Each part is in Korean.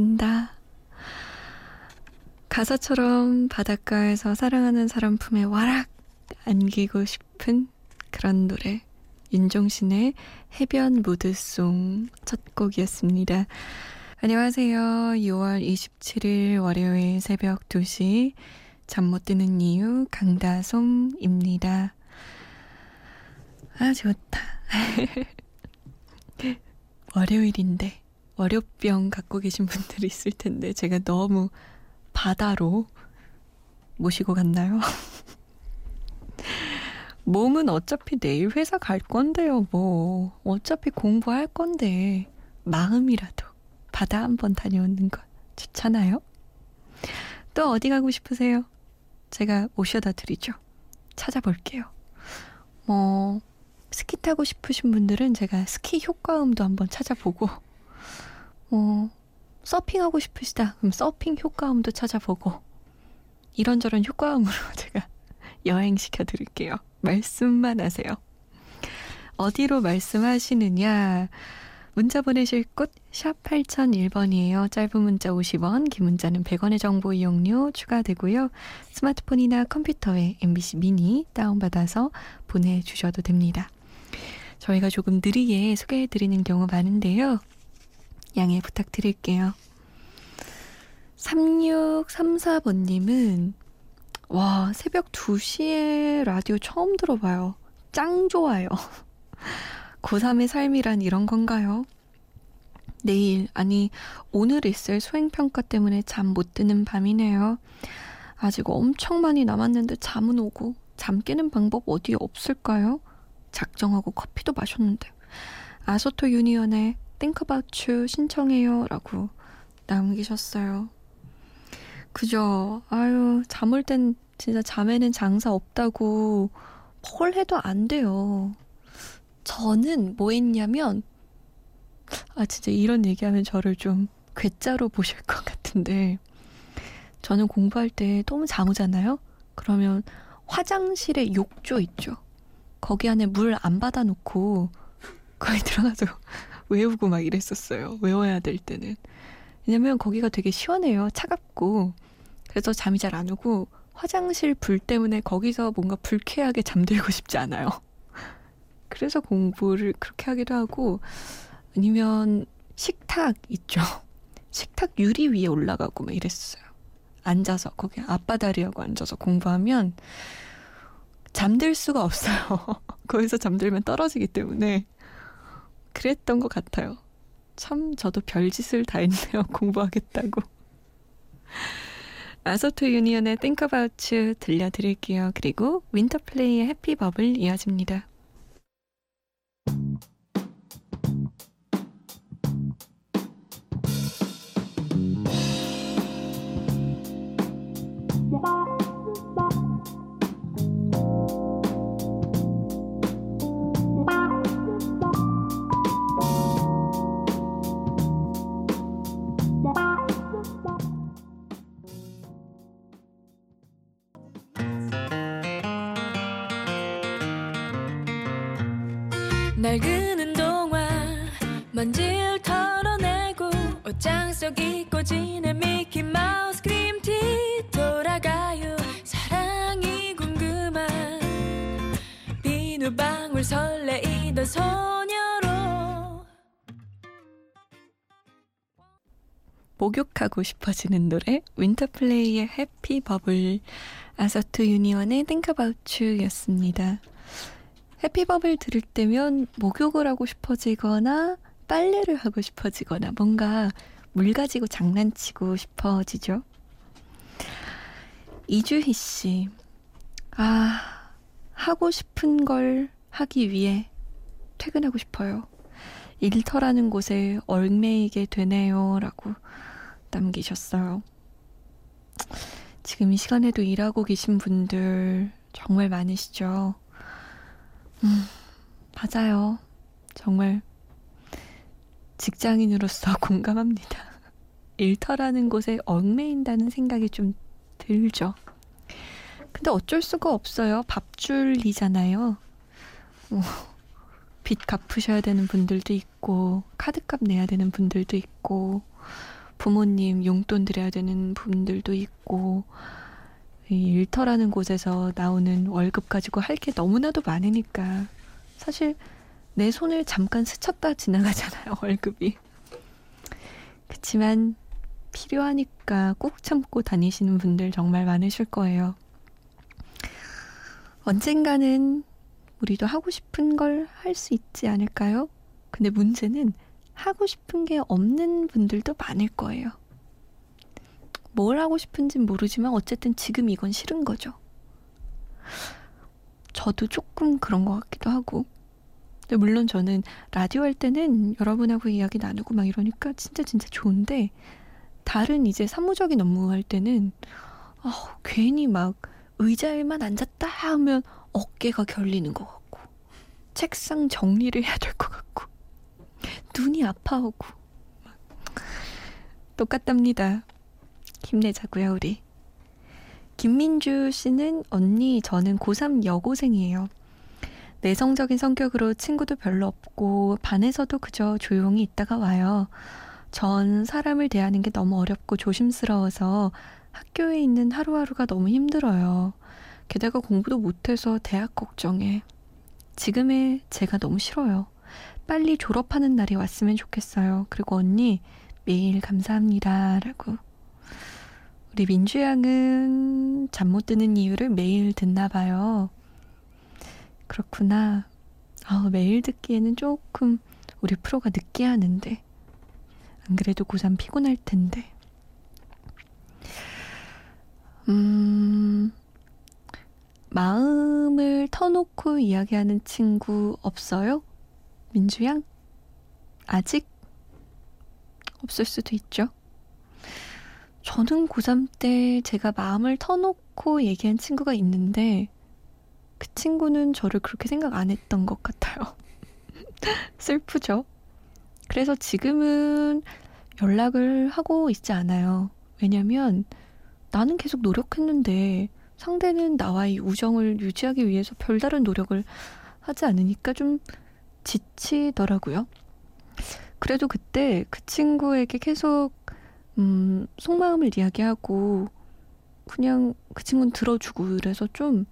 싶어진다. 가사처럼 바닷가에서 사랑하는 사람 품에 와락 안기고 싶은 그런 노래. 윤종신의 해변 무드송 첫 곡이었습니다. 안녕하세요. 6월 27일 월요일 새벽 2시 잠 못 드는 이유 강다솜입니다. 아, 좋다. 월요일인데 월요병 갖고 계신 분들이 있을 텐데 제가 너무 바다로 모시고 갔나요? 몸은 어차피 내일 회사 갈 건데요, 뭐. 어차피 공부할 건데 마음이라도 바다 한번 다녀오는 거 좋잖아요? 또 어디 가고 싶으세요? 제가 모셔다 드리죠. 찾아볼게요. 뭐 스키 타고 싶으신 분들은 제가 스키 효과음도 한번 찾아보고, 어, 서핑하고 싶으시다. 그럼 서핑 효과음도 찾아보고, 이런저런 효과음으로 제가 여행시켜 드릴게요. 말씀만 하세요. 어디로 말씀하시느냐? 문자 보내실 곳, 샵 8001번이에요. 짧은 문자 50원, 긴 문자는 100원의 정보 이용료 추가되고요. 스마트폰이나 컴퓨터에 MBC 미니 다운받아서 보내주셔도 됩니다. 저희가 조금 느리게 소개해드리는 경우 많은데요. 양해 부탁드릴게요. 3634번님은, 와, 새벽 2시에 라디오 처음 들어봐요. 짱 좋아요. 고3의 삶이란 이런 건가요? 내일, 아니, 오늘 있을 수행평가 때문에 잠 못 드는 밤이네요. 아직 엄청 많이 남았는데 잠은 오고, 잠 깨는 방법 어디 없을까요? 작정하고 커피도 마셨는데. 아소토 유니언의 Think About You 신청해요. 라고 남기셨어요. 그죠? 아유, 잠 올 땐 진짜 잠에는 장사 없다고 뭘 해도 안 돼요. 저는 뭐 했냐면, 아, 진짜 이런 얘기하면 저를 좀 괴짜로 보실 것 같은데, 저는 공부할 때 너무 잠 오잖아요? 그러면 화장실에 욕조 있죠? 거기 안에 물 안 받아놓고, 거기 들어가서 외우고 막 이랬었어요. 외워야 될 때는. 왜냐면 거기가 되게 시원해요. 차갑고. 그래서 잠이 잘 안 오고, 화장실 불 때문에 거기서 뭔가 불쾌하게 잠들고 싶지 않아요. 그래서 공부를 그렇게 하기도 하고 아니면 식탁 있죠. 식탁 유리 위에 올라가고 막 이랬어요. 앉아서 거기 앞바다리하고 앉아서 공부하면 잠들 수가 없어요. 거기서 잠들면 떨어지기 때문에 그랬던 것 같아요. 참 저도 별짓을 다 했네요. 공부하겠다고. 아소토 유니언의 Think About You 들려드릴게요. 그리고 윈터플레이의 해피 버블 이어집니다. 먼지를 털어내고 옷장 속 잊고 지낸 미키 마우스 그림티 돌아가요 사랑이 궁금한 비누방울 설레이던 소녀로 목욕하고 싶어지는 노래 윈터플레이의 해피 버블 아서트 유니언의 Think About You 였습니다. 해피 버블 들을 때면 목욕을 하고 싶어지거나 빨래를 하고 싶어지거나 뭔가 물 가지고 장난치고 싶어지죠. 이주희 씨. 아, 하고 싶은 걸 하기 위해 퇴근하고 싶어요. 일터라는 곳에 얽매이게 되네요. 라고 남기셨어요. 지금 이 시간에도 일하고 계신 분들 정말 많으시죠? 음, 맞아요. 정말 직장인으로서 공감합니다. 일터라는 곳에 얽매인다는 생각이 좀 들죠. 근데 어쩔 수가 없어요. 밥줄이잖아요. 뭐, 빚 갚으셔야 되는 분들도 있고, 카드값 내야 되는 분들도 있고, 부모님 용돈 드려야 되는 분들도 있고, 이 일터라는 곳에서 나오는 월급 가지고 할 게 너무나도 많으니까, 사실 내 손을 잠깐 스쳤다 지나가잖아요, 월급이. 그치만 필요하니까 꾹 참고 다니시는 분들 정말 많으실 거예요. 언젠가는 우리도 하고 싶은 걸 할 수 있지 않을까요? 근데 문제는 하고 싶은 게 없는 분들도 많을 거예요. 뭘 하고 싶은진 모르지만 어쨌든 지금 이건 싫은 거죠. 저도 조금 그런 것 같기도 하고. 근데 물론 저는 라디오 할 때는 여러분하고 이야기 나누고 막 이러니까 진짜 진짜 좋은데 다른 이제 사무적인 업무 할 때는 어, 괜히 막 의자에만 앉았다 하면 어깨가 결리는 것 같고 책상 정리를 해야 될 것 같고 눈이 아파오고 똑같답니다. 힘내자고요 우리. 김민주 씨는 언니 저는 고3 여고생이에요. 내성적인 성격으로 친구도 별로 없고 반에서도 그저 조용히 있다가 와요. 전 사람을 대하는 게 너무 어렵고 조심스러워서 학교에 있는 하루하루가 너무 힘들어요. 게다가 공부도 못해서 대학 걱정해. 지금의 제가 너무 싫어요. 빨리 졸업하는 날이 왔으면 좋겠어요. 그리고 언니, 매일 감사합니다. 라고. 우리 민주 양은 잠 못 드는 이유를 매일 듣나 봐요. 그렇구나. 아, 매일 듣기에는 조금 우리 프로가 늦게 하는데. 안 그래도 고3 피곤할 텐데. 음, 마음을 터놓고 이야기하는 친구 없어요? 민주양? 아직? 없을 수도 있죠. 저는 고3 때 제가 마음을 터놓고 얘기한 친구가 있는데, 그 친구는 저를 그렇게 생각 안 했던 것 같아요. 슬프죠? 그래서 지금은 연락을 하고 있지 않아요. 왜냐면 나는 계속 노력했는데 상대는 나와의 우정을 유지하기 위해서 별다른 노력을 하지 않으니까 좀 지치더라고요. 그래도 그때 그 친구에게 계속 음, 속마음을 이야기하고 그냥 그 친구는 들어주고 그래서 좀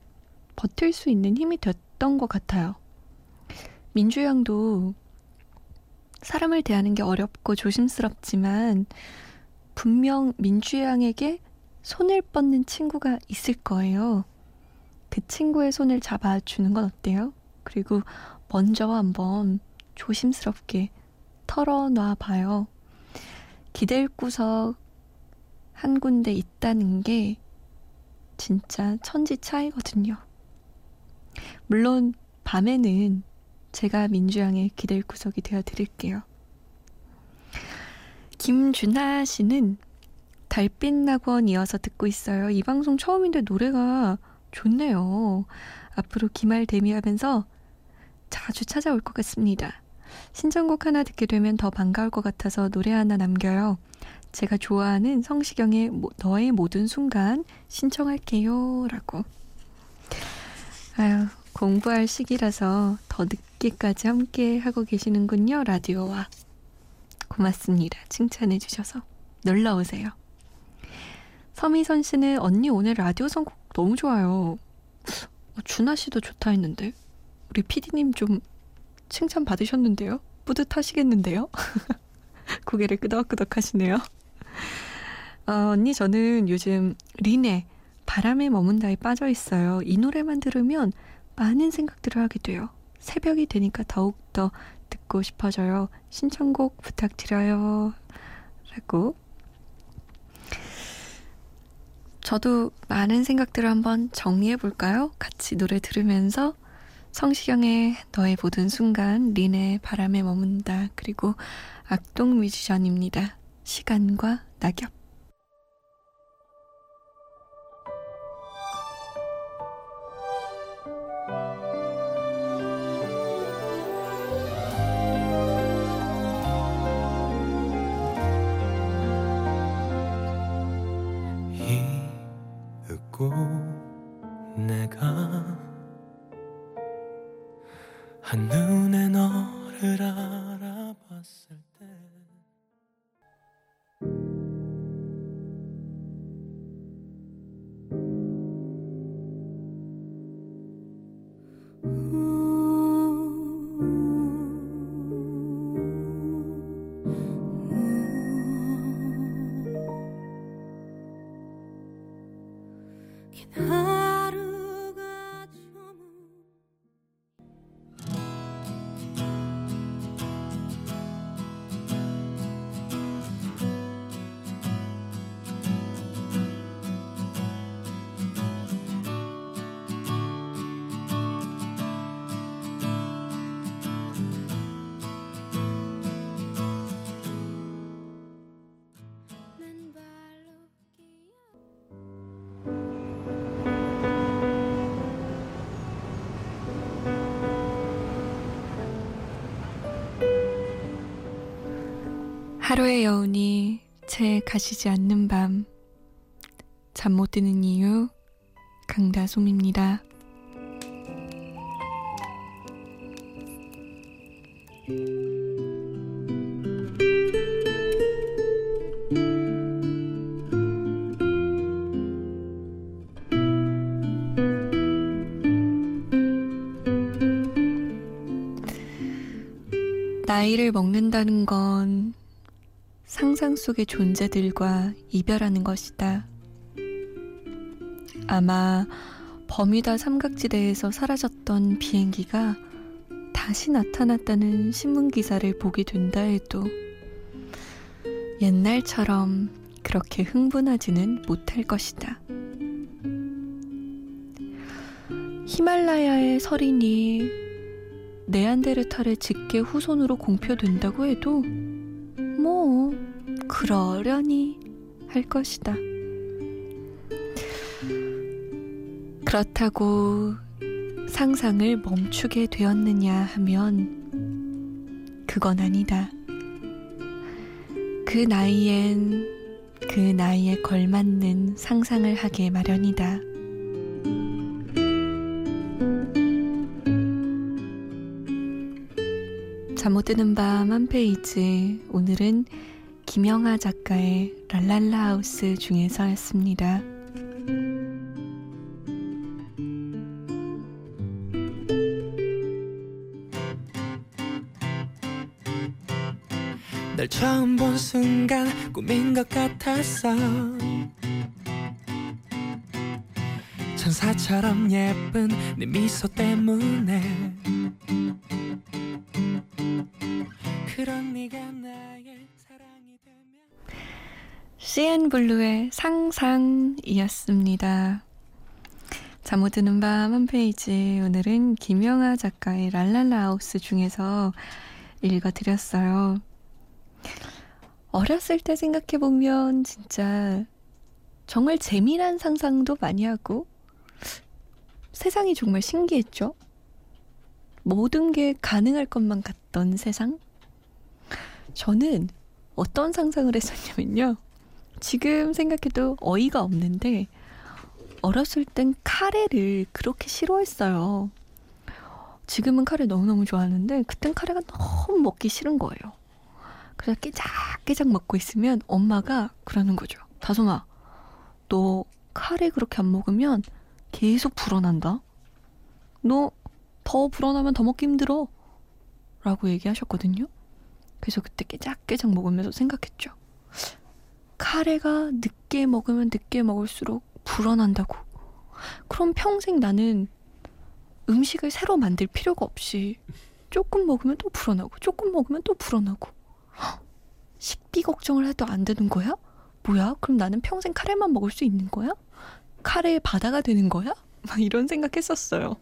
버틸 수 있는 힘이 됐던 것 같아요. 민주 양도 사람을 대하는 게 어렵고 조심스럽지만 분명 민주 양에게 손을 뻗는 친구가 있을 거예요. 그 친구의 손을 잡아주는 건 어때요? 그리고 먼저 한번 조심스럽게 털어놔 봐요. 기댈 구석 한 군데 있다는 게 진짜 천지 차이거든요. 물론 밤에는 제가 민주양의 기댈 구석이 되어 드릴게요. 김준하 씨는 달빛 낙원 이어서 듣고 있어요. 이 방송 처음인데 노래가 좋네요. 앞으로 기말 대미하면서 자주 찾아올 것 같습니다. 신청곡 하나 듣게 되면 더 반가울 것 같아서 노래 하나 남겨요. 제가 좋아하는 성시경의 너의 모든 순간 신청할게요. 라고. 아유, 공부할 시기라서 더 늦게까지 함께 하고 계시는군요. 라디오와. 고맙습니다. 칭찬해 주셔서. 놀러 오세요. 서미선 씨는 언니 오늘 라디오 선곡 너무 좋아요. 어, 준하 씨도 좋다 했는데 우리 PD님 좀 칭찬 받으셨는데요? 뿌듯하시겠는데요? 고개를 끄덕끄덕 하시네요. 어, 언니 저는 요즘 린의 바람에 머문다에 빠져 있어요. 이 노래만 들으면 많은 생각들을 하게 돼요. 새벽이 되니까 더욱더 듣고 싶어져요. 신청곡 부탁드려요. 라고. 저도 많은 생각들을 한번 정리해 볼까요? 같이 노래 들으면서 성시경의 너의 모든 순간, 린의 바람에 머문다, 그리고 악동 뮤지션입니다. 시간과 낙엽. 너를 알아봤을 하루의 여운이 채 가시지 않는 밤. 잠 못 드는 이유, 강다솜입니다. 나이를 먹는다는 건 상상 속의 존재들과 이별하는 것이다. 아마 버뮤다 삼각지대에서 사라졌던 비행기가 다시 나타났다는 신문 기사를 보게 된다 해도 옛날처럼 그렇게 흥분하지는 못할 것이다. 히말라야의 설인이 네안데르탈의 직계 후손으로 공표된다고 해도 뭐 그러려니 할 것이다. 그렇다고 상상을 멈추게 되었느냐 하면 그건 아니다. 그 나이엔 그 나이에 걸맞는 상상을 하게 마련이다. 잠 못 드는 밤 한 페이지 오늘은 김영하 작가의 랄랄라 하우스 중에서였습니다. 널 처음 본 순간 꿈인 것 같았어 천사처럼 예쁜 네 미소 때문에 그런 네가 나 CN블루의 상상이었습니다. 잠못 드는 밤 한 페이지 오늘은 김영하 작가의 랄랄라 하우스 중에서 읽어드렸어요. 어렸을 때 생각해보면 진짜 정말 재미난 상상도 많이 하고 세상이 정말 신기했죠? 모든 게 가능할 것만 같던 세상? 저는 어떤 상상을 했었냐면요. 지금 생각해도 어이가 없는데 어렸을 땐 카레를 그렇게 싫어했어요. 지금은 카레 너무너무 좋아하는데 그땐 카레가 너무 먹기 싫은 거예요. 그래서 깨작깨작 먹고 있으면 엄마가 그러는 거죠. 다솜아, 너 카레 그렇게 안 먹으면 계속 불어난다. 너 더 불어나면 더 먹기 힘들어. 라고 얘기하셨거든요. 그래서 그때 깨작깨작 먹으면서 생각했죠. 카레가 늦게 먹으면 늦게 먹을수록 불어난다고. 그럼 평생 나는 음식을 새로 만들 필요가 없이 조금 먹으면 또 불어나고 조금 먹으면 또 불어나고 식비 걱정을 해도 안 되는 거야? 뭐야? 그럼 나는 평생 카레만 먹을 수 있는 거야? 카레의 바다가 되는 거야? 막 이런 생각했었어요.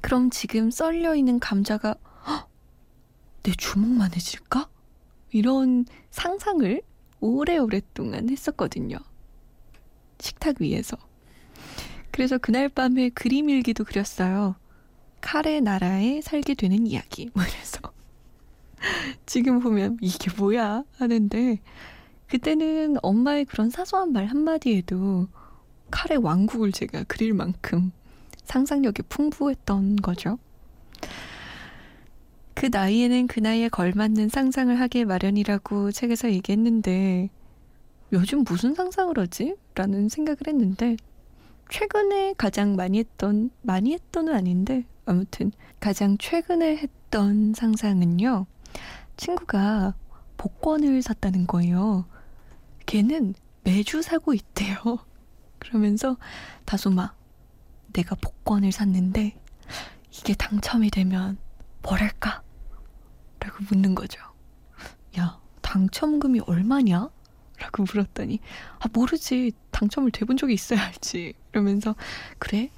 그럼 지금 썰려 있는 감자가 헉, 내 주먹만 해질까? 이런 상상을 오래오랫동안 했었거든요. 식탁 위에서. 그래서 그날 밤에 그림 일기도 그렸어요. 카레 나라에 살게 되는 이야기. 뭐 이래서. 지금 보면 이게 뭐야 하는데 그때는 엄마의 그런 사소한 말 한마디에도 카레 왕국을 제가 그릴 만큼 상상력이 풍부했던 거죠. 그 나이에는 그 나이에 걸맞는 상상을 하기 마련이라고 책에서 얘기했는데 요즘 무슨 상상을 하지? 라는 생각을 했는데 최근에 가장 많이 했던 많이 했던은 아닌데 아무튼 가장 최근에 했던 상상은요. 친구가 복권을 샀다는 거예요. 걔는 매주 사고 있대요. 그러면서 다소 막 내가 복권을 샀는데 이게 당첨이 되면 뭘 할까? 라고 묻는 거죠. 야, 당첨금이 얼마냐? 라고 물었더니, 아, 모르지. 당첨을 돼본 적이 있어야 알지. 이러면서, 그래?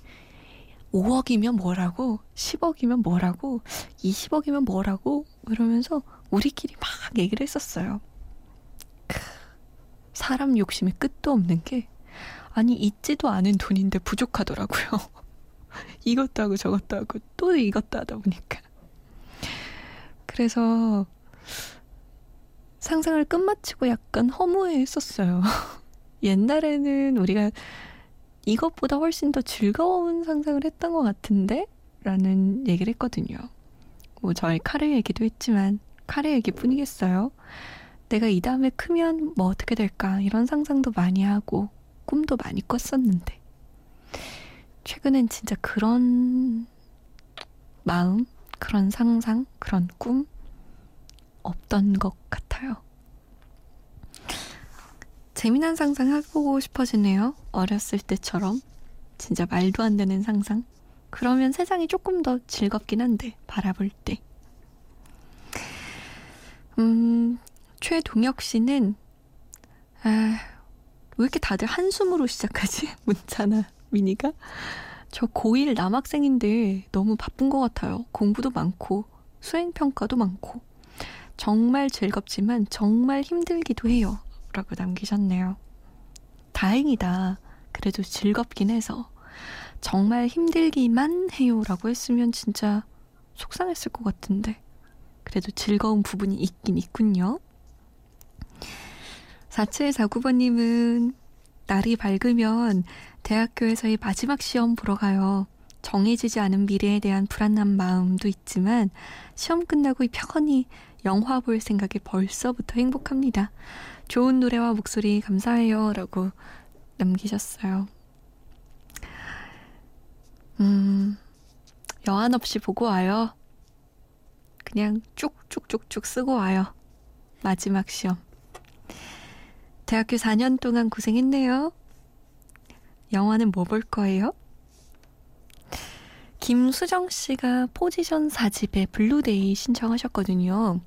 5억이면 뭐라고? 10억이면 뭐라고? 20억이면 뭐라고? 이러면서 우리끼리 막 얘기를 했었어요. 크, 사람 욕심이 끝도 없는 게, 아니, 있지도 않은 돈인데 부족하더라고요. 이것도 하고 저것도 하고 또 이것도 하다 보니까. 그래서 상상을 끝마치고 약간 허무해 했었어요. 옛날에는 우리가 이것보다 훨씬 더 즐거운 상상을 했던 것 같은데? 라는 얘기를 했거든요. 뭐 저희 카레 얘기도 했지만 카레 얘기뿐이겠어요. 내가 이 다음에 크면 뭐 어떻게 될까 이런 상상도 많이 하고 꿈도 많이 꿨었는데 최근엔 진짜 그런 마음, 그런 상상, 그런 꿈 없던 것 같아요. 재미난 상상 해보고 싶어지네요. 어렸을 때처럼. 진짜 말도 안 되는 상상. 그러면 세상이 조금 더 즐겁긴 한데, 바라볼 때. 음, 최동혁 씨는, 아, 왜 이렇게 다들 한숨으로 시작하지? 문자나 미니가? 저 고1 남학생인데 너무 바쁜 것 같아요. 공부도 많고, 수행평가도 많고. 정말 즐겁지만 정말 힘들기도 해요. 라고 남기셨네요. 다행이다. 그래도 즐겁긴 해서. 정말 힘들기만 해요. 라고 했으면 진짜 속상했을 것 같은데. 그래도 즐거운 부분이 있긴 있군요. 4749번님은 날이 밝으면 대학교에서의 마지막 시험 보러 가요. 정해지지 않은 미래에 대한 불안한 마음도 있지만 시험 끝나고 편히 영화 볼 생각에 벌써부터 행복합니다. 좋은 노래와 목소리 감사해요. 라고 남기셨어요. 음, 여한 없이 보고 와요. 그냥 쭉쭉쭉쭉 쓰고 와요. 마지막 시험. 대학교 4년 동안 고생했네요. 영화는 뭐 볼 거예요? 김수정 씨가 포지션 4집에 Blue Day 신청하셨거든요.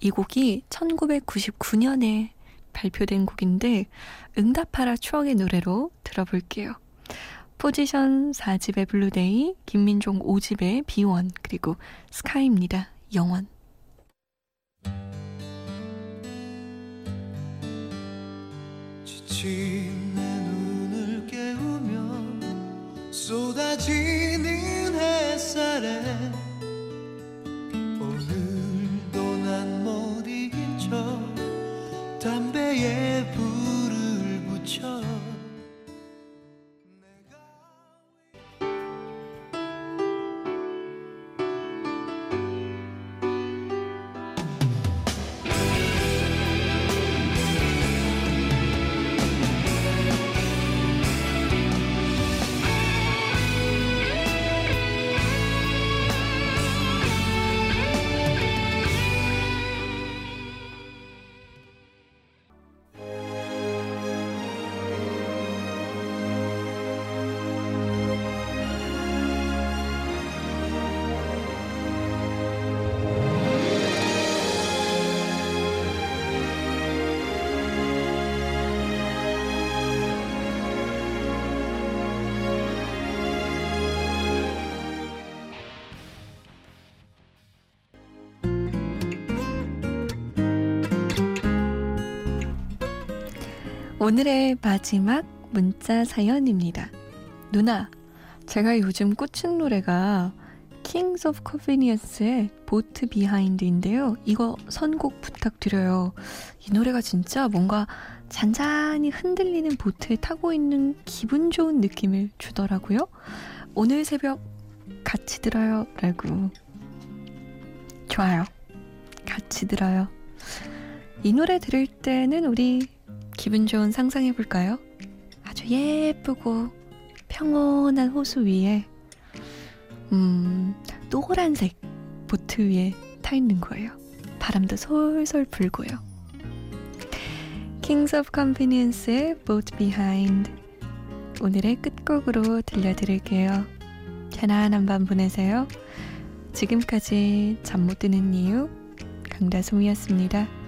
이 곡이 1999년에 발표된 곡인데 응답하라 추억의 노래로 들어볼게요. 포지션 4집의 Blue Day, 김민종 5집의 비원, 그리고 스카이입니다. 영원. 지 오늘의 마지막 문자 사연입니다. 누나, 제가 요즘 꽂힌 노래가 Kings of Convenience의 보트 비하인드인데요. 이거 선곡 부탁드려요. 이 노래가 진짜 뭔가 잔잔히 흔들리는 보트에 타고 있는 기분 좋은 느낌을 주더라고요. 오늘 새벽 같이 들어요. 라고. 좋아요. 같이 들어요. 이 노래 들을 때는 우리 기분 좋은 상상해 볼까요? 아주 예쁘고 평온한 호수 위에 음, 노란색 보트 위에 타 있는 거예요. 바람도 솔솔 불고요. Kings of Convenience의 Boat Behind 오늘의 끝곡으로 들려드릴게요. 편안한 밤 보내세요. 지금까지 잠 못 드는 이유 강다솜이었습니다.